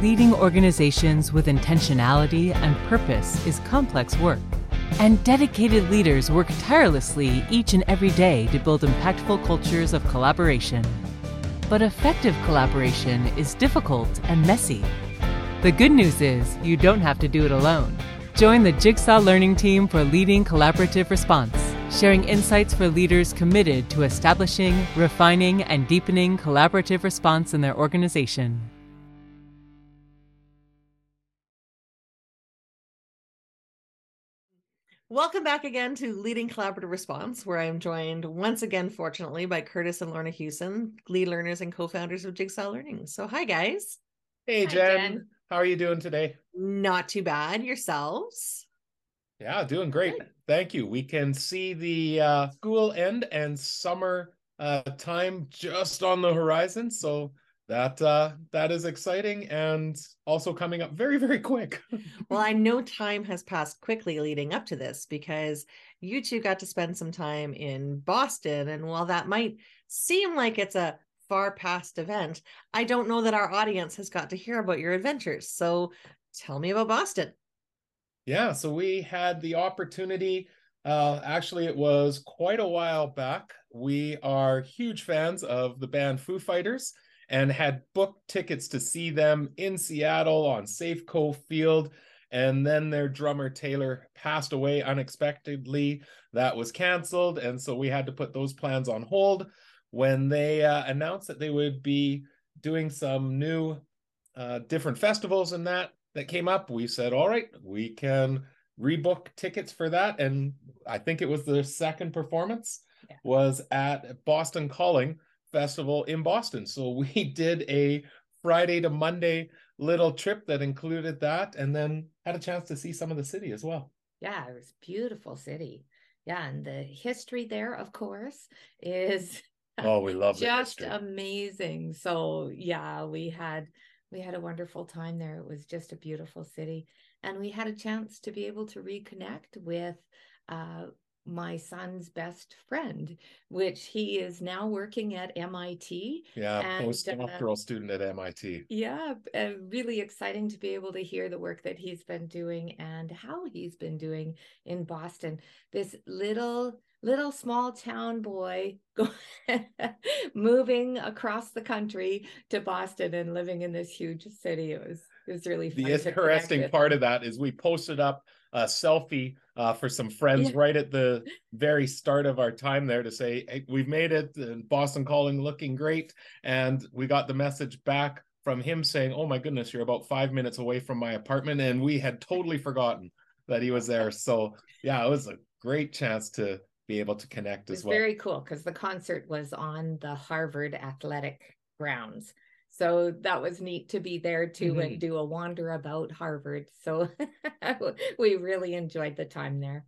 Leading organizations with intentionality and purpose is complex work, and dedicated leaders work tirelessly each and every day to build impactful cultures of collaboration. But effective collaboration is difficult and messy. The good news is you don't have to do it alone. Join the Jigsaw Learning Team for Leading Collaborative Response, sharing insights for leaders committed to establishing, refining, and deepening collaborative response in their organization. Welcome back again to Leading Collaborative Response, where I am joined once again, fortunately, by Kurtis and Lorna Hewson, lead learners and co founders of Jigsaw Learning. So, hi, guys. Hey, Hi, Jen. Jen. How are you doing today? Not too bad. Yourselves? Yeah, doing great. Good. Thank you. We can see the uh, school end and summer uh, time just on the horizon. So that uh, that is exciting and also coming up very, very quick. Well, I know time has passed quickly leading up to this because you two got to spend some time in Boston. And while that might seem like it's a far past event, I don't know that our audience has got to hear about your adventures. So tell me about Boston. Yeah, so we had the opportunity. Uh, actually, it was quite a while back. We are huge fans of the band Foo Fighters and had booked tickets to see them in Seattle on Safeco Field. And then their drummer Taylor passed away unexpectedly. That was canceled. And so we had to put those plans on hold. When they uh, announced that they would be doing some new uh, different festivals and that that came up, we said, all right, we can rebook tickets for that. And I think it was the second performance Yeah. was at Boston Calling Festival in Boston. So we did a Friday to Monday little trip that included that and then had a chance to see some of the city as well. Yeah, it was beautiful city. Yeah, and the history there, of course, is Oh, we love just amazing. So yeah, we had we had a wonderful time there. It was just a beautiful city, and we had a chance to be able to reconnect with uh, my son's best friend, which he is now working at MIT. yeah, and, uh, postdoctoral student at MIT. Yeah, uh, really exciting to be able to hear the work that he's been doing and how he's been doing in Boston. This little little small town boy moving across the country to Boston and living in this huge city. It was it was really fun The interesting part of that is we posted up a selfie uh, for some friends Yeah. right at the very start of our time there to say, hey, we've made it, and Boston Calling looking great. And we got the message back from him saying, oh my goodness, you're about five minutes away from my apartment. And we had totally forgotten that he was there. So, yeah, it was a great chance to be able to connect It was as well. very cool because the concert was on the Harvard athletic grounds. So that was neat to be there too Mhm. and do a wander about Harvard. So we really enjoyed the time there.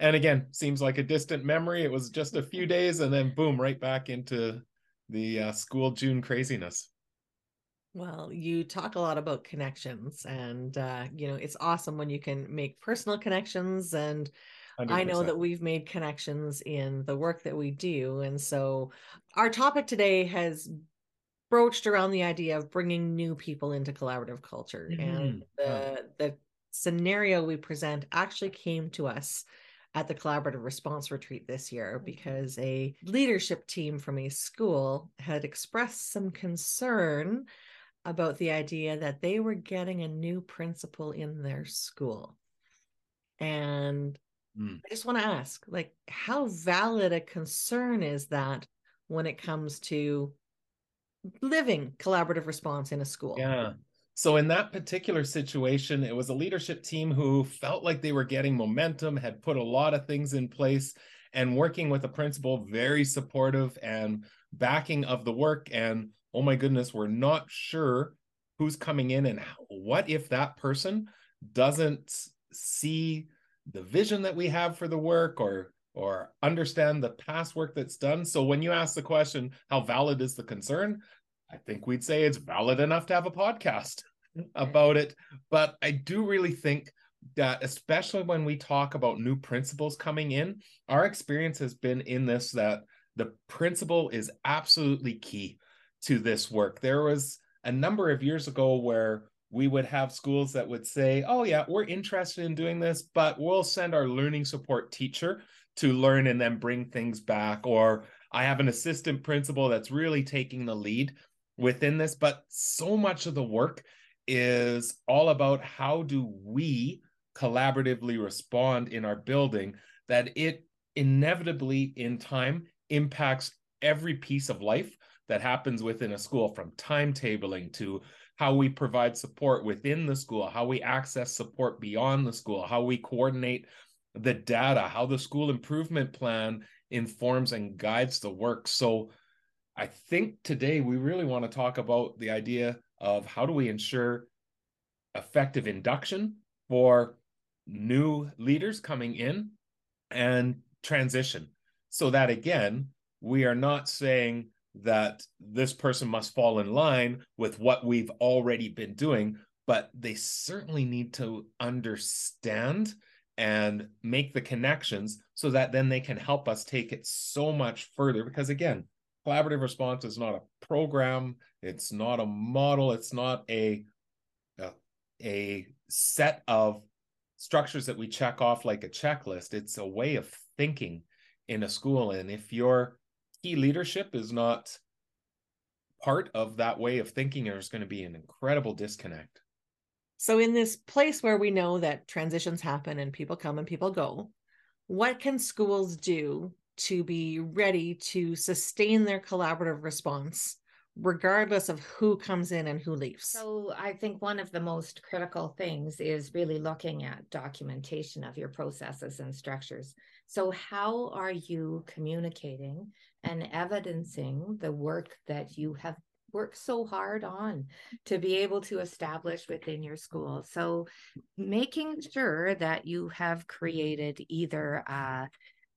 And again, seems like a distant memory. It was just a few days and then boom, right back into the uh, school June craziness. Well, you talk a lot about connections, and uh, you know it's awesome when you can make personal connections. And I know that we've made connections in the work that we do. And so, our topic today has broached around the idea of bringing new people into collaborative culture, and Mhm. the Yeah. the scenario we present actually came to us at the collaborative response retreat this year Mhm. because a leadership team from a school had expressed some concern about the idea that they were getting a new principal in their school. And Mm. I just want to ask, like, how valid a concern is that when it comes to living collaborative response in a school? Yeah. So in that particular situation, it was a leadership team who felt like they were getting momentum, had put a lot of things in place, and working with a principal very supportive and backing of the work. And oh my goodness, we're not sure who's coming in and what if that person doesn't see the vision that we have for the work or or understand the past work that's done. So when you ask the question, how valid is the concern? I think we'd say it's valid enough to have a podcast about it. But I do really think that, especially when we talk about new principals coming in, our experience has been in this that the principal is absolutely key to this work. There was a number of years ago where we would have schools that would say, oh, yeah, we're interested in doing this, but we'll send our learning support teacher to learn and then bring things back. Or I have an assistant principal that's really taking the lead within this. But so much of the work is all about how do we collaboratively respond in our building that it inevitably in time impacts every piece of life that happens within a school from timetabling to how we provide support within the school, how we access support beyond the school, how we coordinate the data, how the school improvement plan informs and guides the work. So I think today we really want to talk about the idea of how do we ensure effective induction for new leaders coming in and transition so that again we are not saying that this person must fall in line with what we've already been doing, but they certainly need to understand and make the connections so that then they can help us take it so much further. Because again, collaborative response is not a program, it's not a model, it's not a a, a set of structures that we check off like a checklist. It's a way of thinking in a school. And if you're key leadership is not part of that way of thinking, there's going to be an incredible disconnect. So, in this place where we know that transitions happen and people come and people go, what can schools do to be ready to sustain their collaborative response, regardless of who comes in and who leaves? So, I think one of the most critical things is really looking at documentation of your processes and structures. So, how are you communicating and evidencing the work that you have worked so hard on to be able to establish within your school. So, making sure that you have created either a,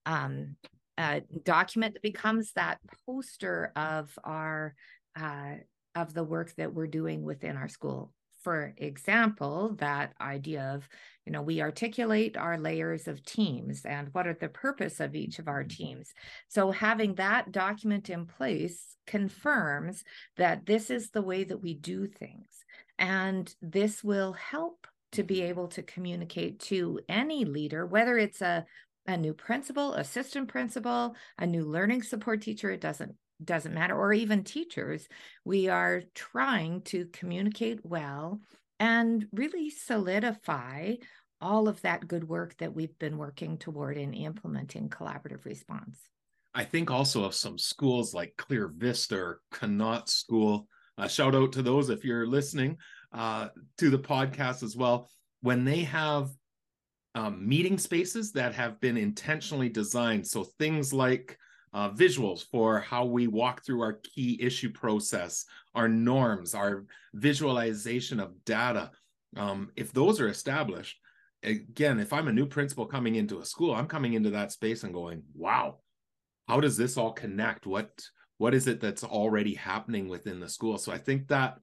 um, a document that becomes that poster of our uh, of the work that we're doing within our school for example, that idea of, you know, we articulate our layers of teams and what are the purpose of each of our mm-hmm. teams. So having that document in place confirms that this is the way that we do things. And this will help to be mm-hmm. able to communicate to any leader, whether it's a a new principal, assistant principal, a new learning support teacher, it doesn't doesn't matter, or even teachers, we are trying to communicate well and really solidify all of that good work that we've been working toward in implementing collaborative response. I think also of some schools like Clear Vista or Conneaut School. Uh, shout out to those if you're listening uh, to the podcast as well. When they have um, meeting spaces that have been intentionally designed, so things like uh, visuals for how we walk through our key issue process, our norms, our visualization of data. Um, if those are established, again, if I'm a new principal coming into a school, I'm coming into that space and going, wow, how does this all connect? What what is it that's already happening within the school? So I think that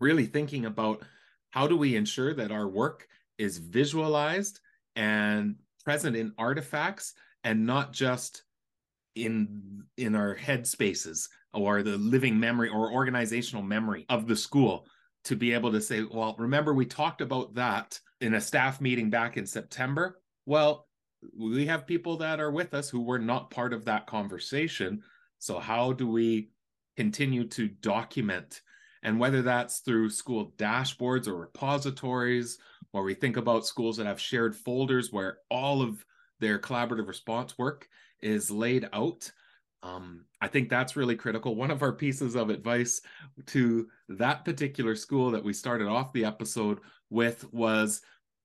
really thinking about how do we ensure that our work is visualized and present in artifacts and not just in in our head spaces or the living memory or organizational memory of the school to be able to say well remember we talked about that in a staff meeting back in september? Well we have people that are with us who were not part of that conversation. So how do we continue to document? And whether that's through school dashboards or repositories or we think about schools that have shared folders where all of their collaborative response work is laid out. Um, I think that's really critical. One of our pieces of advice to that particular school that we started off the episode with was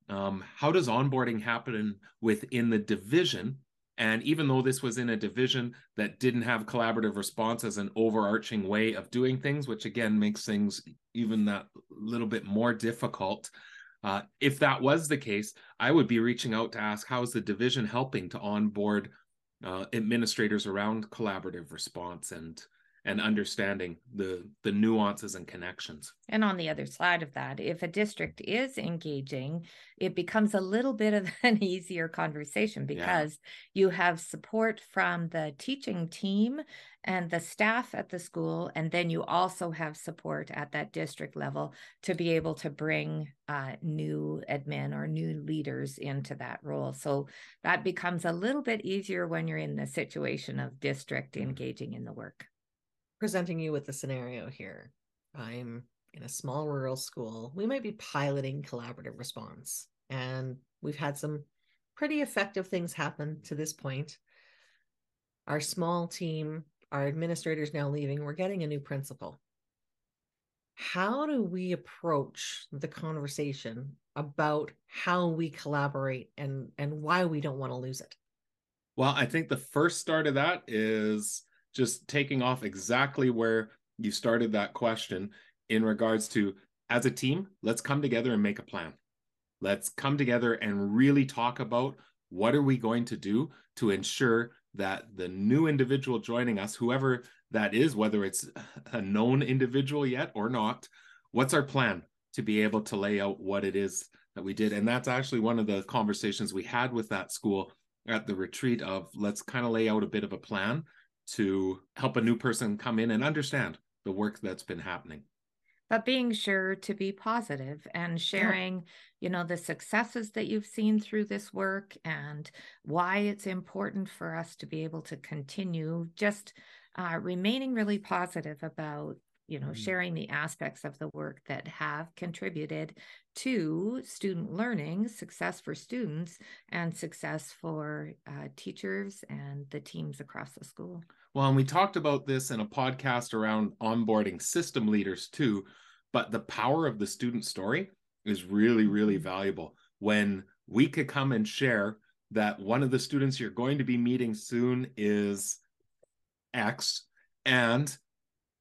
um, how does onboarding happen within the division? And even though this was in a division that didn't have collaborative response as an overarching way of doing things, which again makes things even that little bit more difficult. Uh, if that was the case, I would be reaching out to ask how is the division helping to onboard uh, administrators around collaborative response and and understanding the the nuances and connections and on the other side of that if a district is engaging it becomes a little bit of an easier conversation because yeah. you have support from the teaching team and the staff at the school and then you also have support at that district level to be able to bring uh, new admin or new leaders into that role so that becomes a little bit easier when you're in the situation of district mm-hmm. engaging in the work presenting you with the scenario here. I'm in a small rural school. We might be piloting collaborative response, and we've had some pretty effective things happen to this point. Our small team, our administrators now leaving, we're getting a new principal. How do we approach the conversation about how we collaborate and and why we don't want to lose it? Well, I think the first start of that is just taking off exactly where you started that question in regards to as a team, let's come together and make a plan. Let's come together and really talk about what are we going to do to ensure that the new individual joining us, whoever that is, whether it's a known individual yet or not, what's our plan to be able to lay out what it is that we did? And that's actually one of the conversations we had with that school at the retreat of let's kind of lay out a bit of a plan to help a new person come in and understand the work that's been happening but being sure to be positive and sharing yeah. you know the successes that you've seen through this work and why it's important for us to be able to continue just uh, remaining really positive about you know, mm-hmm. sharing the aspects of the work that have contributed to student learning, success for students, and success for uh, teachers and the teams across the school. Well, and we talked about this in a podcast around onboarding system leaders too, but the power of the student story is really, really mm-hmm. valuable. When we could come and share that one of the students you're going to be meeting soon is X, and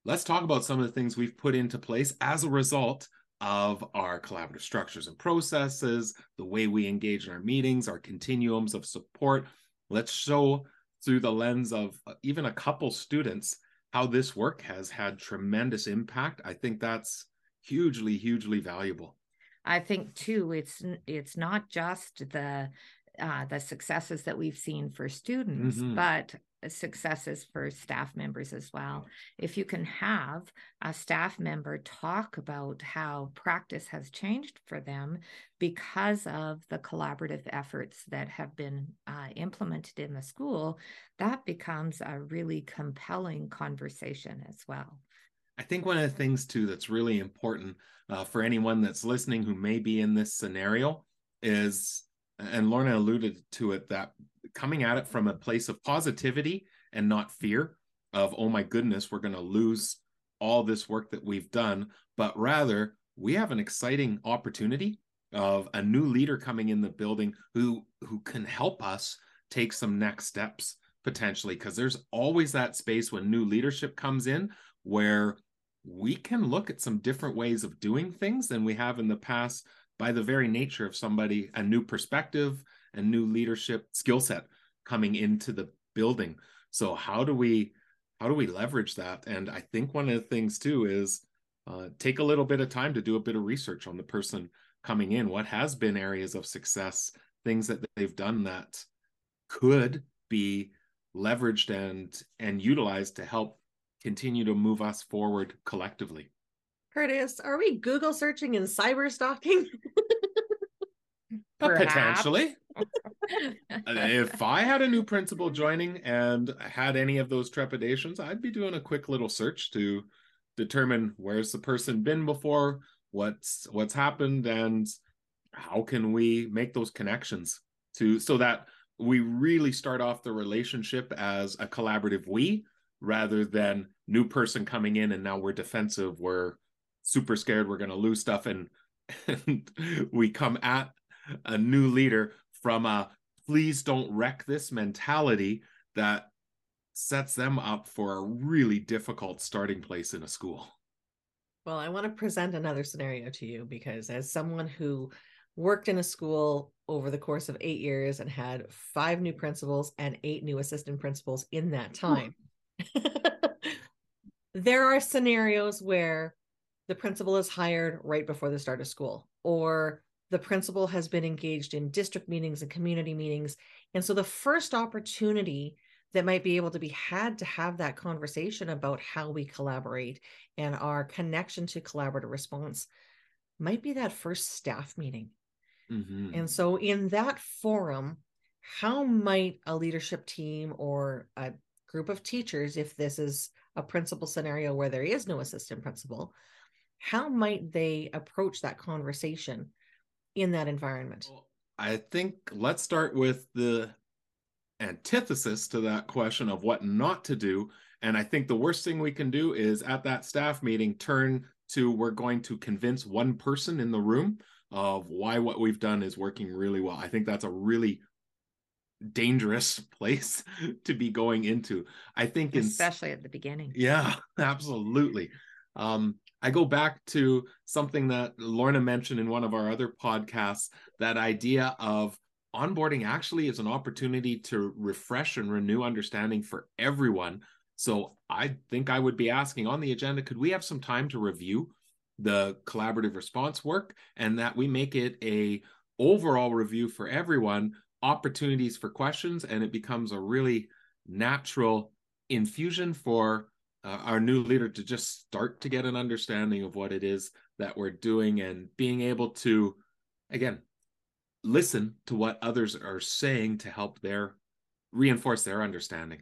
let's talk about some of the things we've put into place as a result of our collaborative structures and processes, the way we engage in our meetings, our continuums of support. Let's show through the lens of uh, even a couple students how this work has had tremendous impact. I think that's hugely, hugely valuable. I think too, it's it's not just the uh, the successes that we've seen for students, mm-hmm. but successes for staff members as well. If you can have a staff member talk about how practice has changed for them because of the collaborative efforts that have been uh, implemented in the school, that becomes a really compelling conversation as well. I think one of the things too that's really important uh, for anyone that's listening who may be in this scenario is, and Lorna alluded to it, that coming at it from a place of positivity and not fear of, oh my goodness, we're going to lose all this work that we've done, but rather we have an exciting opportunity of a new leader coming in the building who who can help us take some next steps potentially because there's always that space when new leadership comes in where we can look at some different ways of doing things than we have in the past by the very nature of somebody a new perspective and new leadership skill set coming into the building. So how do we how do we leverage that? And i think one of the things too is uh, take a little bit of time to do a bit of research on the person coming in. What has been areas of success things that they've done that could be leveraged and and utilized to help continue to move us forward collectively kurtis are we google searching and cyber stalking? Potentially. Uh, if I had a new principal joining and had any of those trepidations, I'd be doing a quick little search to determine where's the person been before, what's what's happened, and how can we make those connections to so that we really start off the relationship as a collaborative we rather than new person coming in and now we're defensive, we're super scared, we're going to lose stuff, and, and we come at a new leader from a please don't wreck this mentality that sets them up for a really difficult starting place in a school. Well, I want to present another scenario to you because, as someone who worked in a school over the course of eight years and had five new principals and eight new assistant principals in that time, there are scenarios where the principal is hired right before the start of school or the principal has been engaged in district meetings and community meetings and so the first opportunity that might be able to be had to have that conversation about how we collaborate and our connection to collaborative response might be that first staff meeting mm-hmm. and so in that forum how might a leadership team or a group of teachers if this is a principal scenario where there is no assistant principal how might they approach that conversation in that environment i think let's start with the antithesis to that question of what not to do and i think the worst thing we can do is at that staff meeting turn to we're going to convince one person in the room of why what we've done is working really well i think that's a really dangerous place to be going into. I think especially in, at the beginning. Yeah, absolutely. Um, I go back to something that Lorna mentioned in one of our other podcasts, that idea of onboarding actually is an opportunity to refresh and renew understanding for everyone. So I think I would be asking on the agenda, could we have some time to review the collaborative response work and that we make it a overall review for everyone opportunities for questions and it becomes a really natural infusion for uh, our new leader to just start to get an understanding of what it is that we're doing and being able to again listen to what others are saying to help their reinforce their understanding.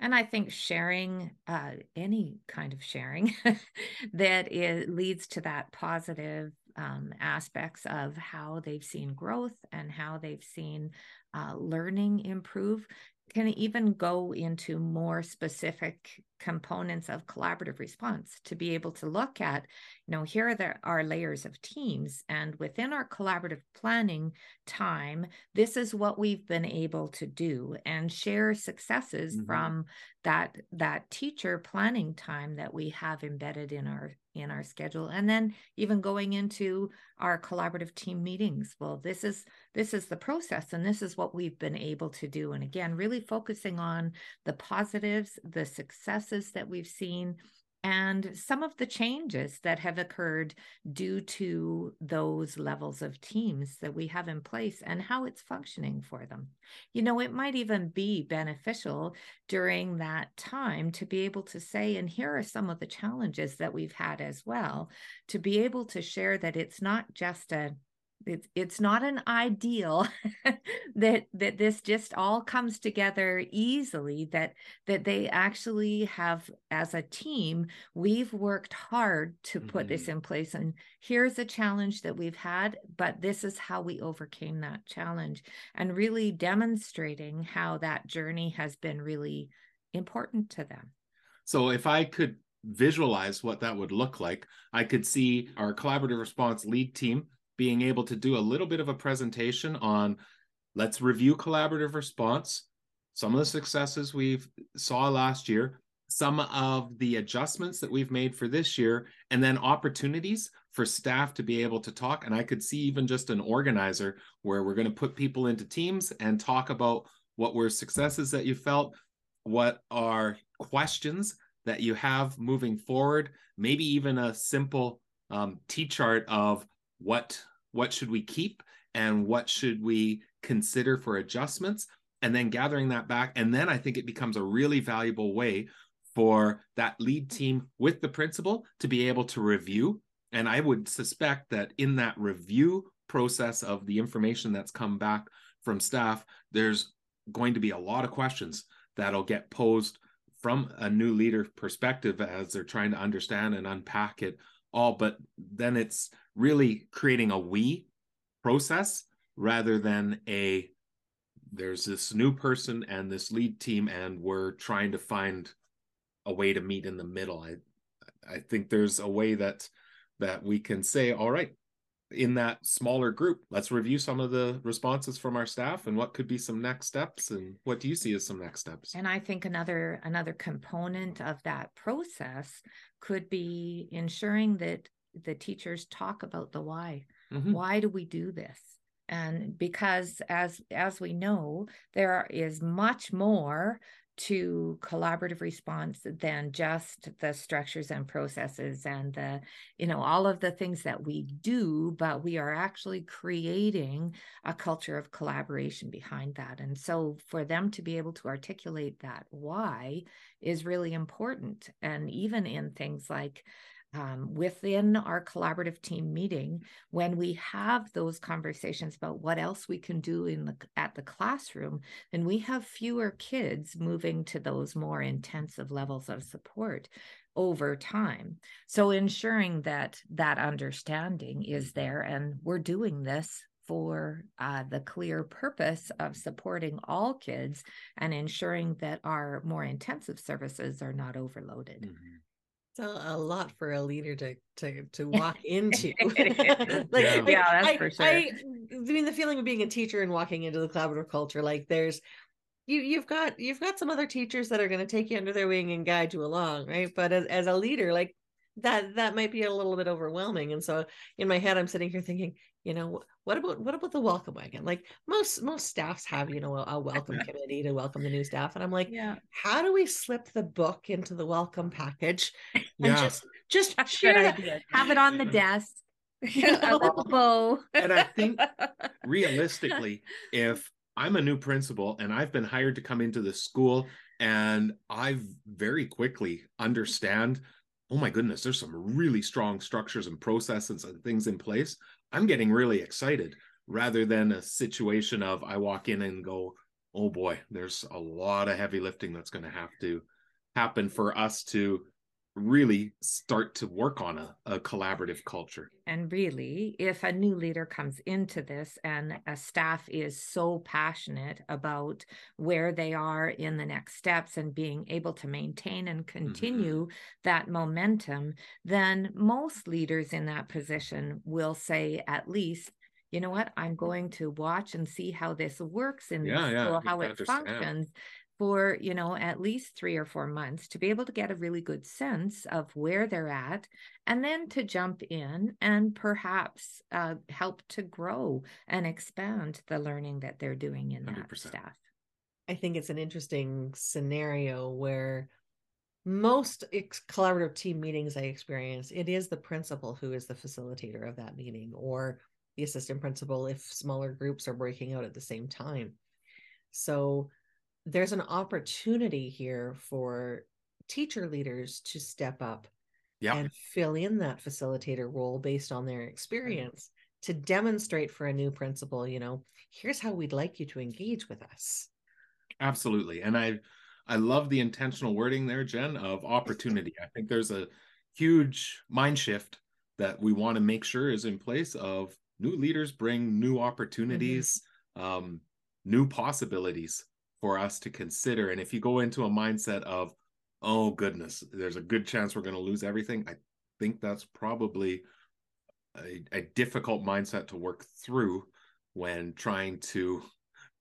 And i think sharing uh, any kind of sharing that it leads to that positive um, aspects of how they've seen growth and how they've seen uh, learning improve can even go into more specific components of collaborative response to be able to look at you know here are the, our layers of teams and within our collaborative planning time this is what we've been able to do and share successes mm-hmm. from that that teacher planning time that we have embedded in our in our schedule. And then even going into our collaborative team meetings well this is this is the process and this is what we've been able to do. And again really focusing on the positives the successes that we've seen and some of the changes that have occurred due to those levels of teams that we have in place and how it's functioning for them. You know, it might even be beneficial during that time to be able to say, and here are some of the challenges that we've had as well, to be able to share that it's not just a it's it's not an ideal that that this just all comes together easily that that they actually have as a team we've worked hard to put mm-hmm. this in place and here's a challenge that we've had but this is how we overcame that challenge and really demonstrating how that journey has been really important to them so if i could visualize what that would look like i could see our collaborative response lead team being able to do a little bit of a presentation on let's review collaborative response, some of the successes we've saw last year, some of the adjustments that we've made for this year, and then opportunities for staff to be able to talk. And I could see even just an organizer where we're going to put people into teams and talk about what were successes that you felt, what are questions that you have moving forward, maybe even a simple um, T chart of what what should we keep and what should we consider for adjustments and then gathering that back. And then i think it becomes a really valuable way for that lead team with the principal to be able to review. And i would suspect that in that review process of the information that's come back from staff there's going to be a lot of questions that'll get posed from a new leader perspective as they're trying to understand and unpack it all but then it's really creating a we process rather than a there's this new person and this lead team and we're trying to find a way to meet in the middle. I i think there's a way that that we can say all right in that smaller group let's review some of the responses from our staff and what could be some next steps and what do you see as some next steps and i think another another component of that process could be ensuring that the teachers talk about the why. Mm-hmm. Why do we do this? And because as as we know, there is much more to collaborative response than just the structures and processes and the you know all of the things that we do but we are actually creating a culture of collaboration behind that. And so for them to be able to articulate that why is really important. And even in things like um, within our collaborative team meeting when we have those conversations about what else we can do in the at the classroom then we have fewer kids moving to those more intensive levels of support over time so ensuring that that understanding is there and we're doing this for uh, the clear purpose of supporting all kids and ensuring that our more intensive services are not overloaded. Mm-hmm. It's a, a, lot for a leader to to to walk into. like, yeah. yeah, that's I, for sure. I, I mean, the feeling of being a teacher and walking into the collaborative culture, like there's you you've got you've got some other teachers that are going to take you under their wing and guide you along, right? But as as a leader, like that that might be a little bit overwhelming. And so in my head, I'm sitting here thinking, you know, what about what about the welcome wagon? Like most most staffs have you know a, a welcome committee to welcome the new staff and i'm like yeah. How do we slip the book into the welcome package and yeah. just just share it, have it on the mm-hmm. desk a little bow and i think realistically if i'm a new principal and i've been hired to come into the school and i very quickly understand oh my goodness there's some really strong structures and processes and things in place I'm getting really excited rather than a situation of I walk in and go, oh boy, there's a lot of heavy lifting that's going to have to happen for us to really start to work on a, a collaborative culture. And really, if a new leader comes into this and a staff is so passionate about where they are in the next steps and being able to maintain and continue mm-hmm. that momentum, then most leaders in that position will say, at least, you know what i'm going to watch and see how this works in yeah, yeah, school how it understand. functions for you know at least three or four months to be able to get a really good sense of where they're at and then to jump in and perhaps uh, help to grow and expand the learning that they're doing in 100%. that staff i think it's an interesting scenario where most ex- collaborative team meetings i experience it is the principal who is the facilitator of that meeting or the assistant principal if smaller groups are breaking out at the same time so there's an opportunity here for teacher leaders to step up yeah. and fill in that facilitator role based on their experience to demonstrate for a new principal you know here's how we'd like you to engage with us. Absolutely. And i i love the intentional wording there jen of opportunity. I think there's a huge mind shift that we want to make sure is in place of new leaders bring new opportunities mm-hmm. um, new possibilities for us to consider. And if you go into a mindset of, oh goodness, there's a good chance we're going to lose everything, I think that's probably a, a difficult mindset to work through when trying to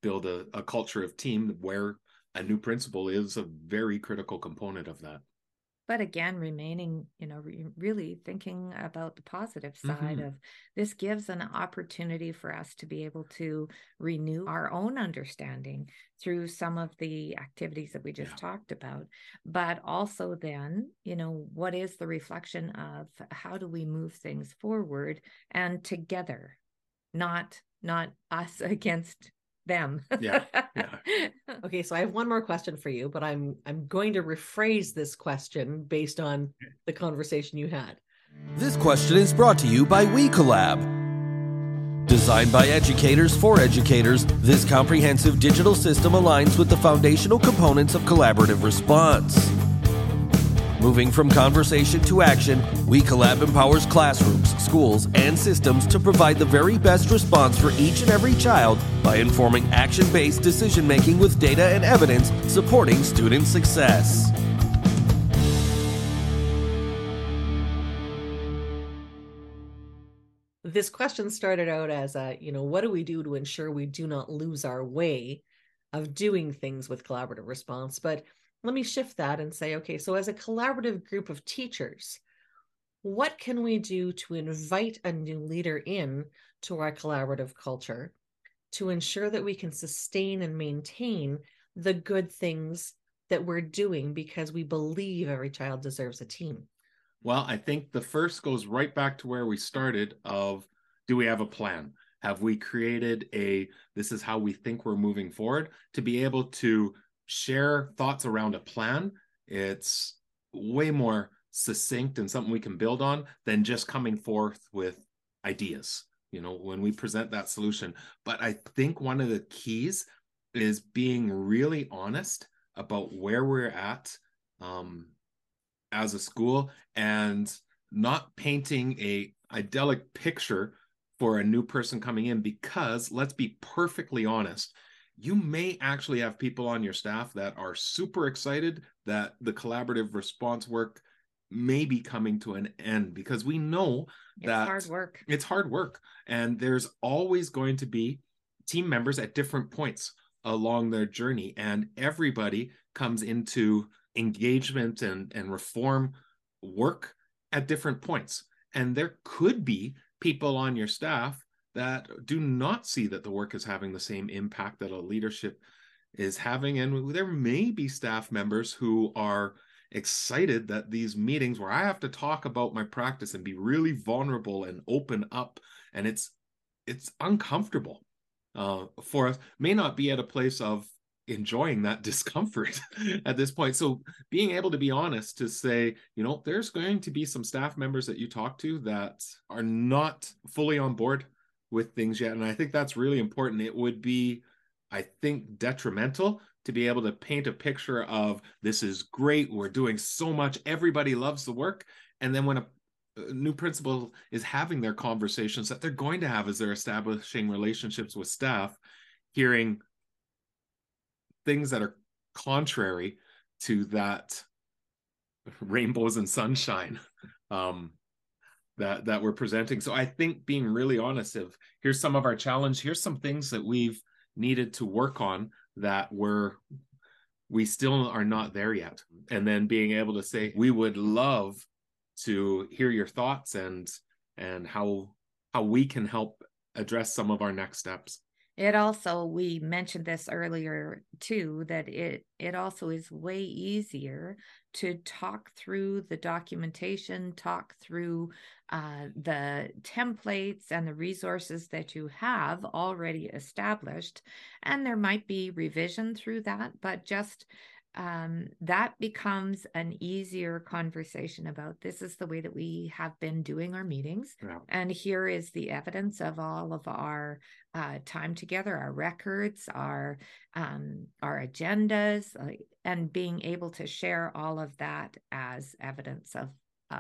build a, a culture of team where a new principal is a very critical component of that but again remaining you know re- really thinking about the positive side mm-hmm. of this gives an opportunity for us to be able to renew our own understanding through some of the activities that we just yeah. talked about but also then you know what is the reflection of how do we move things forward and together not not us against them. yeah. Yeah. okay, so I have one more question for you, but I'm I'm going to rephrase this question based on the conversation you had. This question is brought to you by WeCollab. Designed by educators for educators, this comprehensive digital system aligns with the foundational components of collaborative response. Moving from conversation to action, We WeCollab empowers classrooms, schools, and systems to provide the very best response for each and every child by informing action based decision making with data and evidence supporting student success. This question started out as a, you know, what do we do to ensure we do not lose our way of doing things with collaborative response? But let me shift that and say, okay, so as a collaborative group of teachers, what can we do to invite a new leader in to our collaborative culture to ensure that we can sustain and maintain the good things that we're doing because we believe every child deserves a team? Well, I think the first goes right back to where we started of do we have a plan? Have we created a this is how we think we're moving forward to be able to share thoughts around a plan? It's way more succinct and something we can build on than just coming forth with ideas you know when we present that solution but i think one of the keys is being really honest about where we're at um, as a school and not painting a idyllic picture for a new person coming in because let's be perfectly honest you may actually have people on your staff that are super excited that the collaborative response work may be coming to an end because we know that It's that hard work. it's hard work. And there's always going to be team members at different points along their journey. And everybody comes into engagement and and reform work at different points. And there could be people on your staff that do not see that the work is having the same impact that a leadership is having. And there may be staff members who are excited that these meetings where I have to talk about my practice and be really vulnerable and open up and it's it's uncomfortable uh, for us may not be at a place of enjoying that discomfort at this point. So being able to be honest to say you know there's going to be some staff members that you talk to that are not fully on board with things yet. And i think that's really important. It would be i think detrimental to be able to paint a picture of this is great we're doing so much everybody loves the work. And then when a, new principal is having their conversations that they're going to have as they're establishing relationships with staff hearing things that are contrary to that rainbows and sunshine um, that that we're presenting. So i think being really honest of here's some of our challenge here's some things that we've needed to work on that we're we still are not there yet. And then being able to say we would love to hear your thoughts and and how how we can help address some of our next steps It also, we mentioned this earlier too, that it it also is way easier to talk through the documentation, talk through uh, the templates and the resources that you have already established. And there might be revision through that, but just um, that becomes an easier conversation about this is the way that we have been doing our meetings. Yeah. And here is the evidence of all of our uh, time together, our records, our um, our agendas, uh, and being able to share all of that as evidence of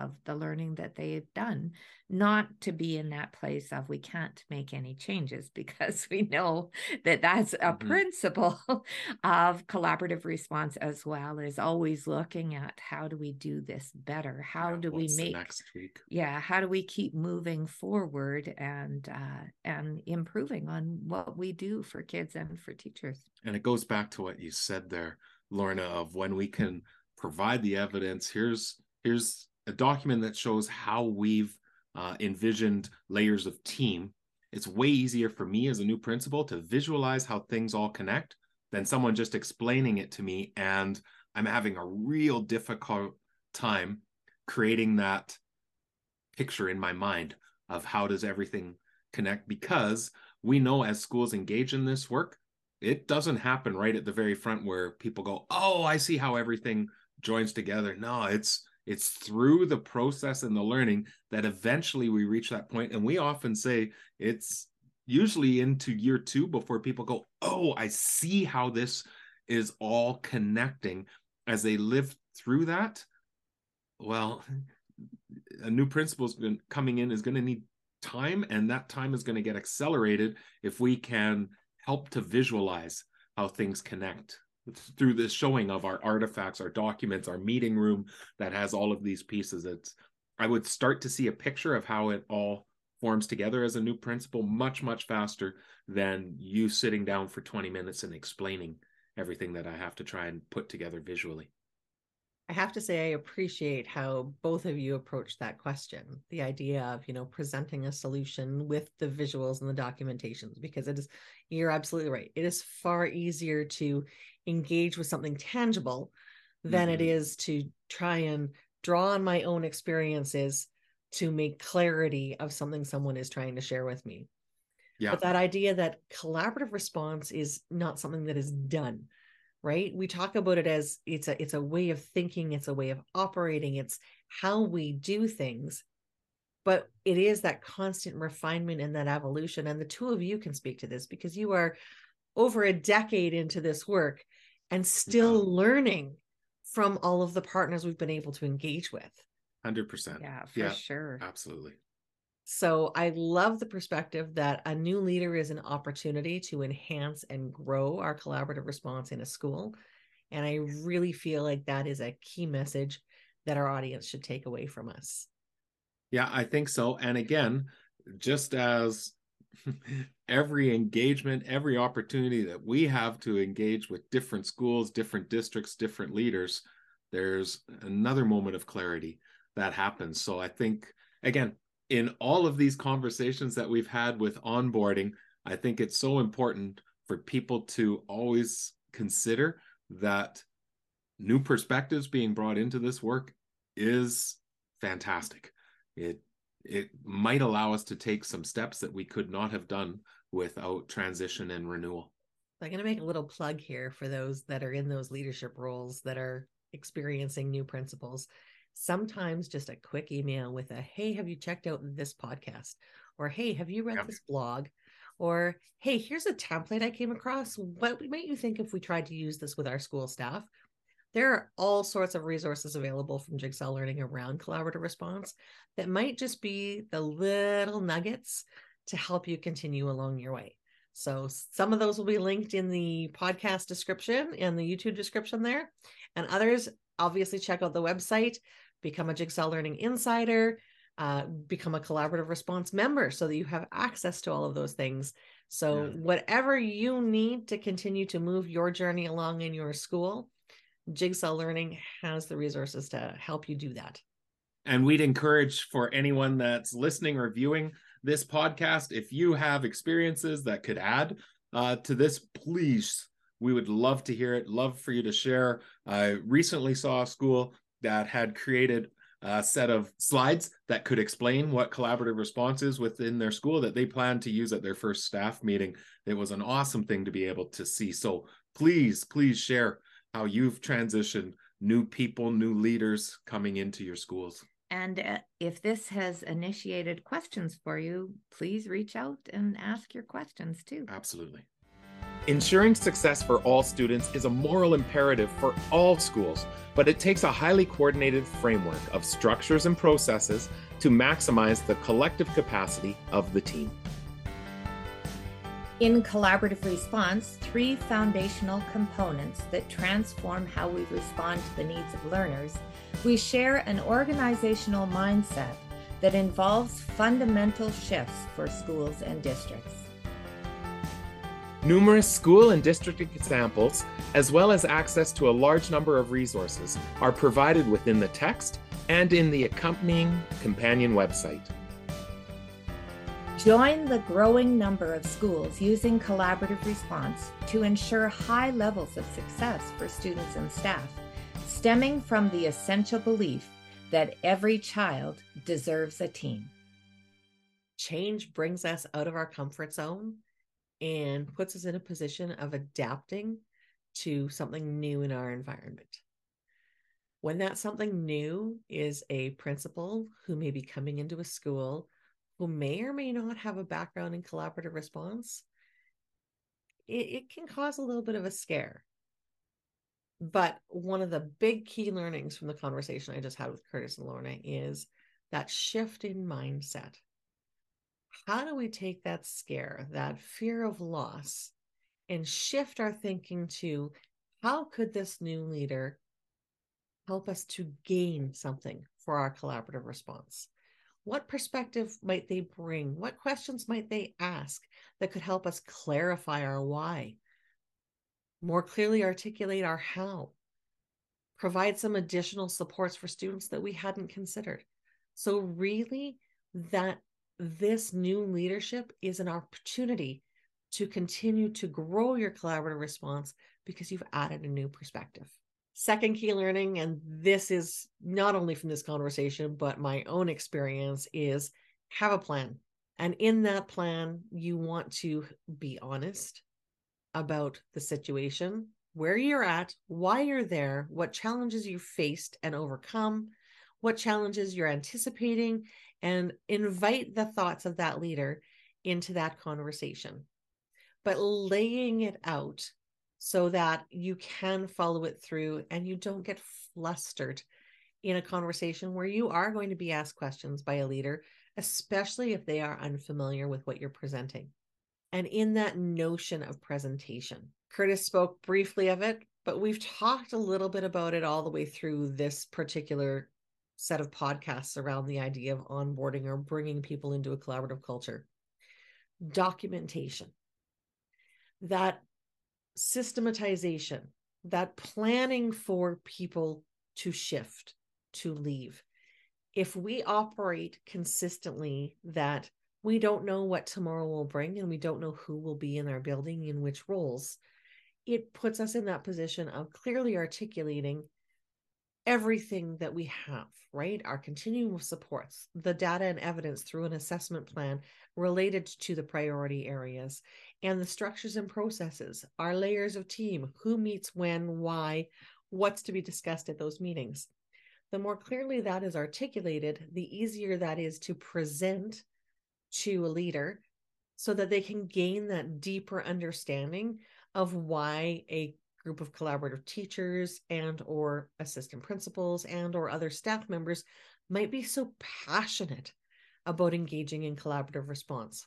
of the learning that they've done, not to be in that place of we can't make any changes because we know that that's a Mhm. principle of collaborative response as well is always looking at how do we do this better? How Yeah, do we make next week yeah how do we keep moving forward and uh, and improving on what we do for kids and for teachers And it goes back to what you said there, Lorna, of when we can provide the evidence. Here's here's a document that shows how we've uh, envisioned layers of team. It's way easier for me as a new principal to visualize how things all connect than someone just explaining it to me, and I'm having a real difficult time creating that picture in my mind of how does everything connect because we know as schools engage in this work it doesn't happen right at the very front where people go oh i see how everything joins together no it's it's through the process and the learning that eventually we reach that point and we often say it's usually into year 2 before people go oh i see how this is all connecting. As they live through that well a new principal is coming in is going to need time and that time is going to get accelerated if we can help to visualize how things connect through the showing of our artifacts our documents our meeting room that has all of these pieces it's i would start to see a picture of how it all forms together as a new principal much much faster than you sitting down for 20 minutes and explaining everything that i have to try and put together visually I have to say, I appreciate how both of you approach that question. The idea of, you know, presenting a solution with the visuals and the documentations, because it is, you're absolutely right. It is far easier to engage with something tangible than mm-hmm. it is to try and draw on my own experiences to make clarity of something someone is trying to share with me. Yeah. But that idea that collaborative response is not something that is done right? We talk about it as it's a it's a way of thinking it's a way of operating it's how we do things. But it is that constant refinement and that evolution and the two of you can speak to this because you are over a decade into this work and still yeah. learning from all of the partners we've been able to engage with. 100% yeah for yeah, sure. absolutely so I love the perspective that a new leader is an opportunity to enhance and grow our collaborative response in a school. And I really feel like that is a key message that our audience should take away from us. Yeah, I think so. And again, just as every engagement, every opportunity that we have to engage with different schools, different districts, different leaders, there's another moment of clarity that happens. So I think, again, in all of these conversations that we've had with onboarding, I think it's so important for people to always consider that new perspectives being brought into this work is fantastic. It it might allow us to take some steps that we could not have done without transition and renewal. I'm going to make a little plug here for those that are in those leadership roles that are experiencing new principals sometimes just a quick email with a hey have you checked out this podcast? or hey have you read this blog? or hey here's a template i came across. What might you think if we tried to use this with our school staff? There are all sorts of resources available from jigsaw learning around collaborative response that might just be the little nuggets to help you continue along your way. So some of those will be linked in the podcast description and the youtube description there. And others obviously check out the website become a Jigsaw Learning Insider, uh, become a collaborative response member so that you have access to all of those things. So, yeah. whatever you need to continue to move your journey along in your school, Jigsaw Learning has the resources to help you do that. And we'd encourage for anyone that's listening or viewing this podcast, if you have experiences that could add uh, to this, please, we would love to hear it. Love for you to share. I recently saw a school that had created a set of slides that could explain what collaborative response is within their school that they plan to use at their first staff meeting. It was an awesome thing to be able to see. So please, please share how you've transitioned new people, new leaders coming into your schools. And uh, if this has initiated questions for you, please reach out and ask your questions too. Absolutely. Ensuring success for all students is a moral imperative for all schools, but it takes a highly coordinated framework of structures and processes to maximize the collective capacity of the team. In collaborative response, three foundational components that transform how we respond to the needs of learners, we share an organizational mindset that involves fundamental shifts for schools and districts. Numerous school and district examples, as well as access to a large number of resources, are provided within the text and in the accompanying companion website. Join the growing number of schools using collaborative response to ensure high levels of success for students and staff, stemming from the essential belief that every child deserves a team. Change brings us out of our comfort zone and puts us in a position of adapting to something new in our environment. When that something new is a principal who may be coming into a school who may or may not have a background in collaborative response, it, it can cause a little bit of a scare. But one of the big key learnings from the conversation I just had with Kurtis and Lorna is that shift in mindset how do we take that scare, that fear of loss, and shift our thinking to how could this new leader help us to gain something for our collaborative response? What perspective might they bring? What questions might they ask that could help us clarify our why, more clearly articulate our how? provide some additional supports for students that we hadn't considered. So, really, that this new leadership is an opportunity to continue to grow your collaborative response because you've added a new perspective. Second key learning, and this is not only from this conversation, but my own experience, is have a plan. And in that plan, you want to be honest about the situation, where you're at, why you're there, what challenges you faced and overcome, what challenges you're anticipating, and invite the thoughts of that leader into that conversation. But laying it out so that you can follow it through and you don't get flustered in a conversation where you are going to be asked questions by a leader, especially if they are unfamiliar with what you're presenting. And in that notion of presentation, Kurtis spoke briefly of it, but we've talked a little bit about it all the way through this particular set of podcasts around the idea of onboarding or bringing people into a collaborative culture. Documentation, that systematization, that planning for people to shift, to leave. If we operate consistently that we don't know what tomorrow will bring and we don't know who will be in our building in which roles, it puts us in that position of clearly articulating everything that we have, right? Our continuum of supports, the data and evidence through an assessment plan related to the priority areas, and the structures and processes, our layers of team, who meets when, why, what's to be discussed at those meetings. The more clearly that is articulated, the easier that is to present to a leader so that they can gain that deeper understanding of why a group of collaborative teachers and or assistant principals and or other staff members might be so passionate about engaging in collaborative response.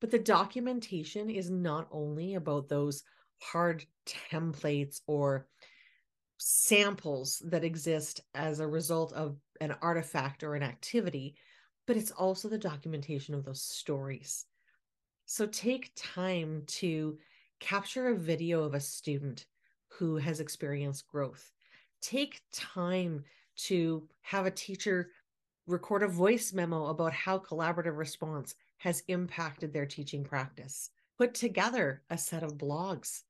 But the documentation is not only about those hard templates or samples that exist as a result of an artifact or an activity but it's also the documentation of those stories. So take time to capture a video of a student who has experienced growth. Take time to have a teacher record a voice memo about how collaborative response has impacted their teaching practice. Put together a set of blogs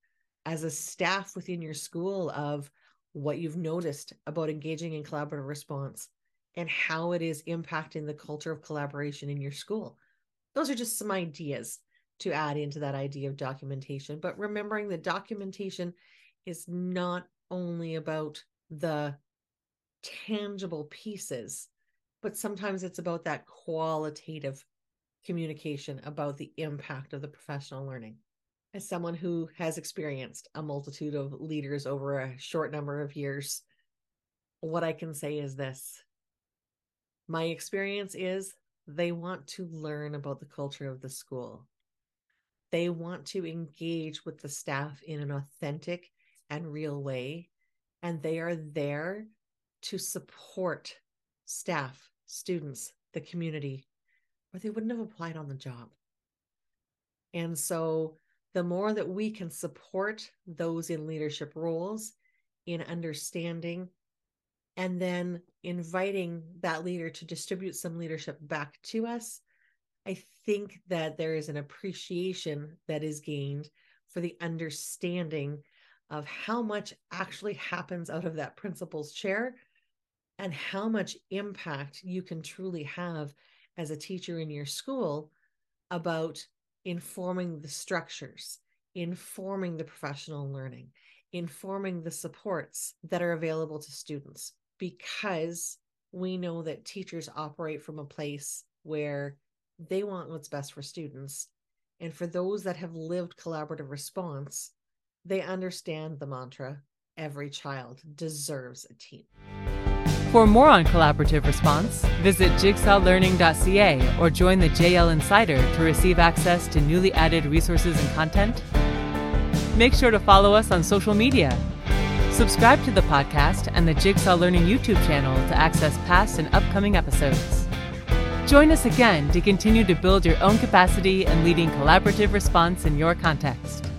as a staff within your school of what you've noticed about engaging in collaborative response and how it is impacting the culture of collaboration in your school. Those are just some ideas to add into that idea of documentation. But remembering that documentation is not only about the tangible pieces, but sometimes it's about that qualitative communication about the impact of the professional learning. As someone who has experienced a multitude of leaders over a short number of years, what I can say is this my experience is they want to learn about the culture of the school. They want to engage with the staff in an authentic and real way. And they are there to support staff, students, the community, or they wouldn't have applied on the job. And so, the more that we can support those in leadership roles in understanding and then inviting that leader to distribute some leadership back to us, I think that there is an appreciation that is gained for the understanding of how much actually happens out of that principal's chair and how much impact you can truly have as a teacher in your school about informing the structures, informing the professional learning, informing the supports that are available to students. Because we know that teachers operate from a place where they want what's best for students. And for those that have lived collaborative response, they understand the mantra every child deserves a team. For more on collaborative response, visit jigsawlearning.ca or join the JL Insider to receive access to newly added resources and content. Make sure to follow us on social media. Subscribe to the podcast and the Jigsaw Learning YouTube channel to access past and upcoming episodes. Join us again to continue to build your own capacity and leading collaborative response in your context.